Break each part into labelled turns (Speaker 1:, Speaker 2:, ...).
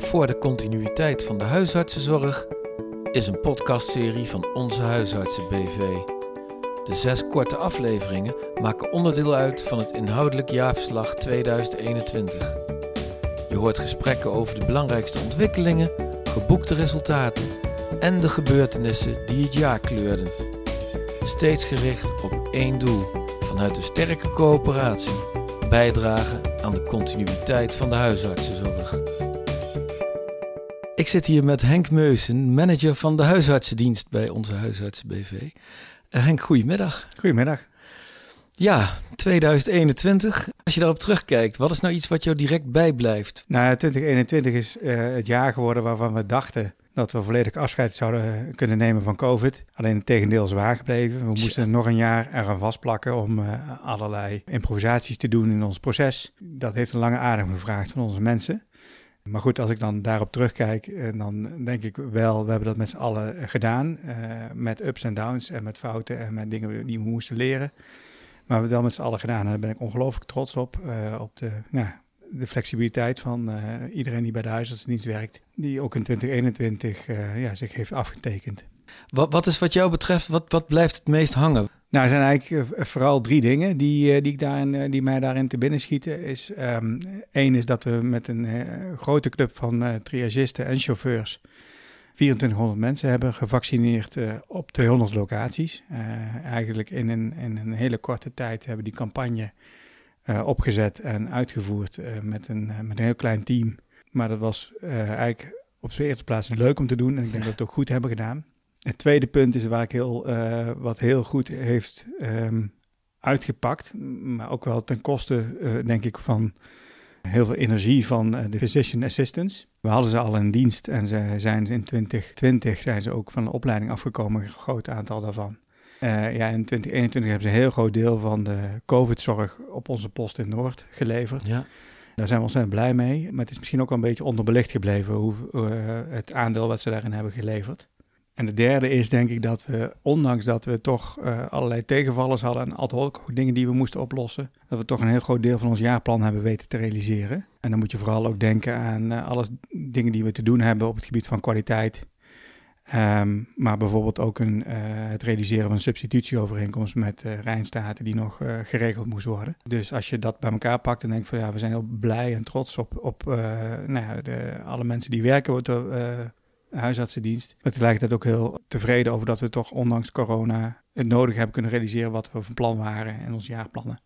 Speaker 1: Voor de continuïteit van de huisartsenzorg is een podcastserie van Onze Huisartsen BV. De zes korte afleveringen maken onderdeel uit van het inhoudelijk jaarverslag 2021. Je hoort gesprekken over de belangrijkste ontwikkelingen, geboekte resultaten en de gebeurtenissen die het jaar kleurden. Steeds gericht op één doel, vanuit een sterke coöperatie, bijdragen aan de continuïteit van de huisartsenzorg. Ik zit hier met Henk Meusen, manager van de huisartsendienst bij onze huisartsen BV. Uh, Henk, goedemiddag.
Speaker 2: Goedemiddag.
Speaker 1: Ja, 2021. Als je daarop terugkijkt, wat is nou iets wat jou direct bijblijft?
Speaker 2: Nou, 2021 is uh, het jaar geworden waarvan we dachten dat we volledig afscheid zouden kunnen nemen van COVID. Alleen het tegendeel is waar gebleven. We moesten nog een jaar eraan vastplakken om uh, allerlei improvisaties te doen in ons proces. Dat heeft een lange adem gevraagd van onze mensen. Maar goed, als ik dan daarop terugkijk, uh, dan denk ik wel, we hebben dat met z'n allen gedaan. Uh, met ups en downs en met fouten en met dingen die we moesten leren. Maar we hebben het wel met z'n allen gedaan en daar ben ik ongelooflijk trots op. op de, nou, de flexibiliteit van iedereen die bij de huisartsendienst werkt, die ook in 2021 uh, ja, zich heeft afgetekend.
Speaker 1: Wat, wat is wat jou betreft, wat, wat blijft het meest hangen?
Speaker 2: Nou, er zijn eigenlijk uh, vooral drie dingen die, die, ik daarin, die mij daarin te binnen schieten. Is, um, één is dat we met een grote club van triagisten en chauffeurs 2400 mensen hebben gevaccineerd op 200 locaties. eigenlijk in een, in een hele korte tijd hebben die campagne uh, opgezet en uitgevoerd uh, met, een, uh, met een heel klein team. Maar dat was eigenlijk op zijn eerste plaats leuk om te doen en ik denk dat we het ook goed hebben gedaan. Het tweede punt is waar ik heel, wat heel goed heeft um, uitgepakt, maar ook wel ten koste, denk ik, van heel veel energie van de physician assistants. We hadden ze al in dienst en ze zijn in 2020 zijn ze ook van de opleiding afgekomen, een groot aantal daarvan. Uh, ja, in 2021 hebben ze een heel groot deel van de COVID-zorg op onze post in Noord geleverd. Ja. Daar zijn we ontzettend blij mee. Maar het is misschien ook wel een beetje onderbelicht gebleven hoe, uh, het aandeel wat ze daarin hebben geleverd. En de derde is denk ik dat we, ondanks dat we toch uh, allerlei tegenvallers hadden en ad hoc dingen die we moesten oplossen, dat we toch een heel groot deel van ons jaarplan hebben weten te realiseren. En dan moet je vooral ook denken aan alles dingen die we te doen hebben op het gebied van kwaliteit, Um, maar bijvoorbeeld ook een, uh, het realiseren van een substitutieovereenkomst met uh, Rijnstaten die nog uh, geregeld moest worden. Dus als je dat bij elkaar pakt, dan denk ik van ja, we zijn heel blij en trots op, op nou ja, de, alle mensen die werken huisartsendienst. Maar tegelijkertijd ook heel tevreden over dat we toch ondanks corona het nodig hebben kunnen realiseren wat we van plan waren in onze jaarplannen.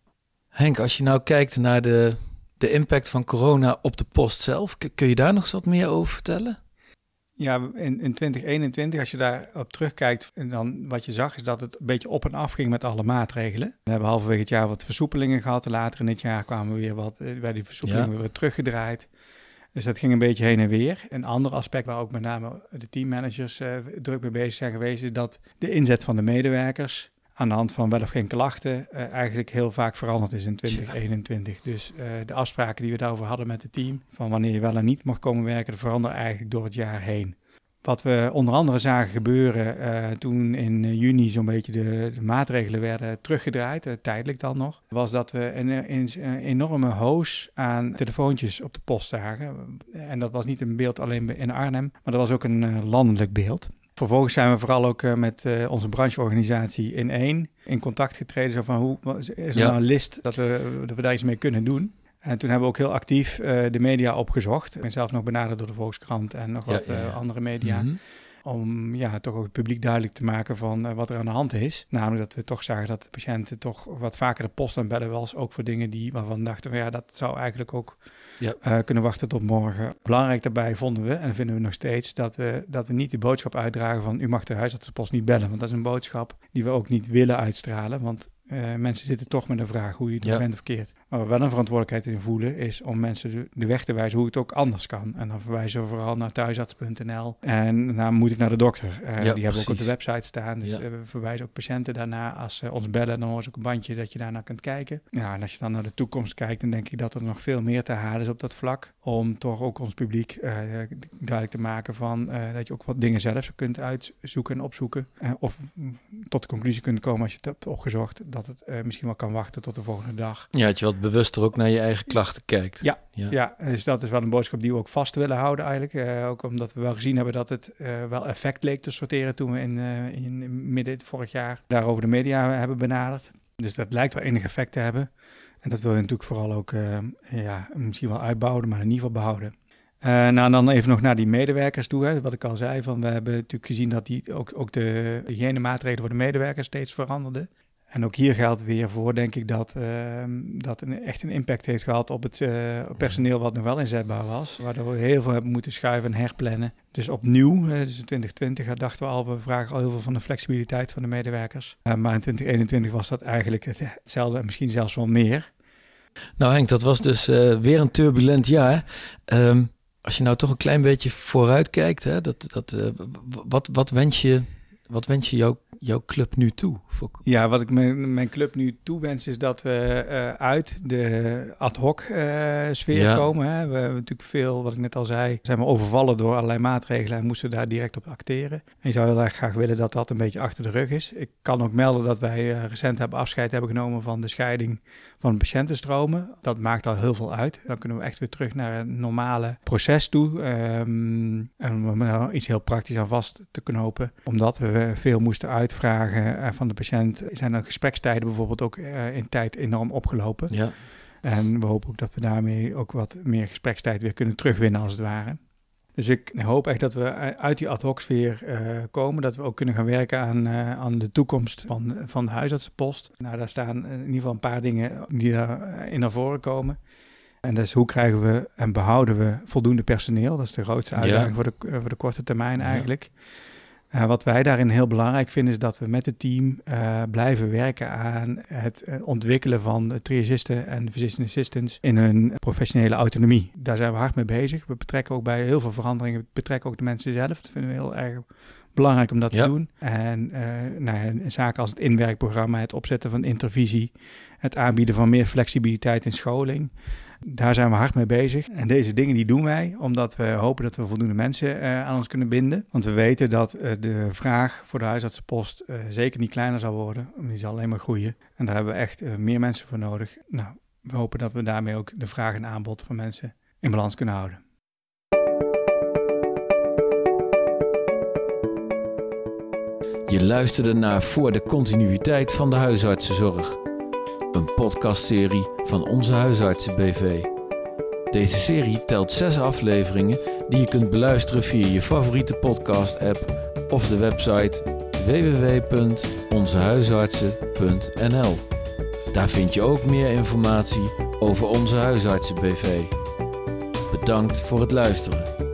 Speaker 1: Henk, als je nou kijkt naar de, de impact van corona op de post zelf, kun je daar nog eens wat meer over vertellen?
Speaker 2: Ja, in, in 2021, als je daarop terugkijkt, en dan wat je zag, is dat het een beetje op en af ging met alle maatregelen. We hebben halverwege het jaar wat versoepelingen gehad. Later in het jaar kwamen we weer wat, bij die versoepelingen ja. weer teruggedraaid. Dus dat ging een beetje heen en weer. Een ander aspect waar ook met name de teammanagers uh, druk mee bezig zijn geweest, is dat de inzet van de medewerkers aan de hand van wel of geen klachten uh, eigenlijk heel vaak veranderd is in 2021. Dus uh, de afspraken die we daarover hadden met het team, van wanneer je wel en niet mag komen werken, veranderen eigenlijk door het jaar heen. Wat we onder andere zagen gebeuren uh, toen in juni zo'n beetje de, de, maatregelen werden teruggedraaid, tijdelijk dan nog, was dat we een, een, een, enorme hoos aan telefoontjes op de post zagen. En dat was niet een beeld alleen in Arnhem, maar dat was ook een landelijk beeld. Vervolgens zijn we vooral ook met onze brancheorganisatie in één in contact getreden. Zo van, hoe, is er ja. nou een list dat we, dat we daar iets mee kunnen doen? En toen hebben we ook heel actief uh, de media opgezocht. Ik ben zelf nog benaderd door de Volkskrant en nog wat ja, ja, andere media. Mm -hmm. Om ja, toch ook het publiek duidelijk te maken van uh, wat er aan de hand is. Namelijk dat we toch zagen dat de patiënten toch wat vaker de post aan bellen was. Ook voor dingen die, waarvan we dachten van ja, dat zou eigenlijk ook ja. uh, kunnen wachten tot morgen. Belangrijk daarbij vonden we, en vinden we nog steeds, dat we, dat we niet de boodschap uitdragen van u mag de huisartsenpost niet bellen. Want dat is een boodschap die we ook niet willen uitstralen. Want uh, mensen zitten toch met een vraag hoe je het ja. bent of verkeerd. Waar we wel een verantwoordelijkheid in voelen, is om mensen de, weg te wijzen hoe het ook anders kan. En dan verwijzen we vooral naar thuisarts.nl. En dan moet ik naar de dokter. Uh, ja, die hebben we ook op de website staan. Dus ja. we verwijzen ook patiënten daarna. Als ze ons bellen, dan horen ze ook een bandje dat je daarna kunt kijken. Ja, en als je dan naar de toekomst kijkt, dan denk ik dat er nog veel meer te halen is op dat vlak. Om toch ook ons publiek uh, duidelijk te maken van dat je ook wat dingen zelf kunt uitzoeken en opzoeken. of tot de conclusie kunt komen als je het hebt opgezocht, dat het misschien wel kan wachten tot de volgende dag.
Speaker 1: Ja, dat je wat bewuster ook naar je eigen klachten kijkt.
Speaker 2: Ja, ja. dus dat is wel een boodschap die we ook vast willen houden eigenlijk. ook omdat we wel gezien hebben dat het wel effect leek te sorteren toen we in, in midden vorig jaar daarover de media hebben benaderd. Dus dat lijkt wel enig effect te hebben. En dat wil je natuurlijk vooral ook ja, misschien wel uitbouwen, maar in ieder geval behouden. Uh, nou, dan even nog naar die medewerkers toe. Hè. Wat ik al zei, van we hebben natuurlijk gezien dat die, ook, ook de hygiënemaatregelen voor de medewerkers steeds veranderden. En ook hier geldt weer voor, denk ik, dat uh, dat een, echt een impact heeft gehad op het uh, personeel wat nog wel inzetbaar was. Waardoor we heel veel hebben moeten schuiven en herplannen. Dus opnieuw, dus in 2020 dachten we al, we vragen al heel veel van de flexibiliteit van de medewerkers. maar in 2021 was dat eigenlijk hetzelfde en misschien zelfs wel meer.
Speaker 1: Nou Henk, dat was dus weer een turbulent jaar. Um, als je nou toch een klein beetje vooruit kijkt, hè, dat, dat, wat, wat, wens je, wat wens je jou, jouw club nu toe?
Speaker 2: Ja, wat ik mijn, mijn club nu toewens is dat we uh, uit de ad hoc uh, sfeer komen. Hè. We hebben natuurlijk veel, wat ik net al zei, zijn we overvallen door allerlei maatregelen en moesten daar direct op acteren. En je zou heel erg graag willen dat dat een beetje achter de rug is. Ik kan ook melden dat wij uh, recent hebben afscheid hebben genomen van de scheiding van patiëntenstromen. Dat maakt al heel veel uit. Dan kunnen we echt weer terug naar een normale proces toe. Um, en om er iets heel praktisch aan vast te knopen. Omdat we veel moesten uitvragen van de patiënt zijn er gesprekstijden bijvoorbeeld ook uh, in tijd enorm opgelopen. Ja. En we hopen ook dat we daarmee ook wat meer gesprekstijd weer kunnen terugwinnen als het ware. Dus ik hoop echt dat we uit die ad hoc sfeer uh, komen. Dat we ook kunnen gaan werken aan, uh, aan de toekomst van, van de huisartsenpost. Nou, daar staan in ieder geval een paar dingen die daar in naar voren komen. En dus hoe krijgen we en behouden we voldoende personeel? Dat is de grootste uitdaging voor, de, voor de korte termijn eigenlijk. Ja. Uh, wat wij daarin heel belangrijk vinden is dat we met het team uh, blijven werken aan het uh, ontwikkelen van triagisten en physician assistants in hun professionele autonomie. Daar zijn we hard mee bezig. We betrekken ook bij heel veel veranderingen, betrekken ook de mensen zelf. Dat vinden we heel erg belangrijk om dat ja. te doen. En nou, zaken als het inwerkprogramma, het opzetten van intervisie, het aanbieden van meer flexibiliteit in scholing. Daar zijn we hard mee bezig. En deze dingen die doen wij omdat we hopen dat we voldoende mensen uh, aan ons kunnen binden. Want we weten dat uh, de vraag voor de huisartsenpost uh, zeker niet kleiner zal worden. Die zal alleen maar groeien. En daar hebben we echt meer mensen voor nodig. Nou, we hopen dat we daarmee ook de vraag en aanbod van mensen in balans kunnen houden.
Speaker 1: Je luisterde naar Voor de continuïteit van de huisartsenzorg een podcastserie van Onze Huisartsen BV. Deze serie telt zes afleveringen die je kunt beluisteren via je favoriete podcast-app of de website www.onzehuisartsen.nl. Daar vind je ook meer informatie over Onze Huisartsen BV. Bedankt voor het luisteren.